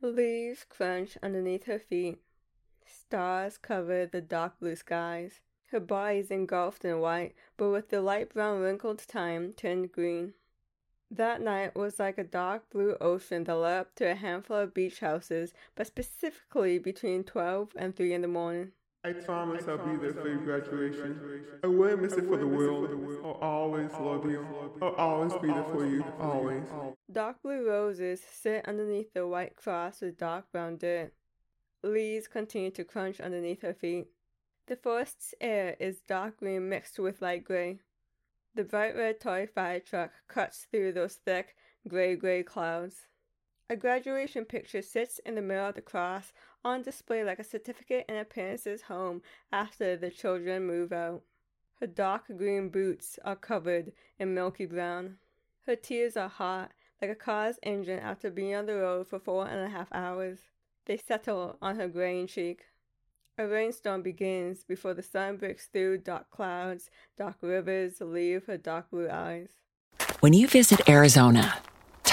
Leaves crunch underneath her feet. Stars cover the dark blue skies. Her body is engulfed in white, but with the light brown wrinkled time turned green. That night was like a dark blue ocean that led up to a handful of beach houses, but specifically between 12 and 3 in the morning. I promise I'll be there for your graduation. I wouldn't miss it for the world. I'll always love you. I'll always be there for you. Always. Dark blue roses sit underneath the white cross with dark brown dirt. Leaves continue to crunch underneath her feet. The forest's air is dark green mixed with light gray. The bright red toy fire truck cuts through those thick, gray gray clouds. A graduation picture sits in the middle of the cross on display like a certificate in a parent's home after the children move out. Her dark green boots are covered in milky brown. Her tears are hot like a car's engine after being on the road for four and a half hours. They settle on her graying cheek. A rainstorm begins before the sun breaks through dark clouds, dark rivers leave her dark blue eyes. When you visit Arizona,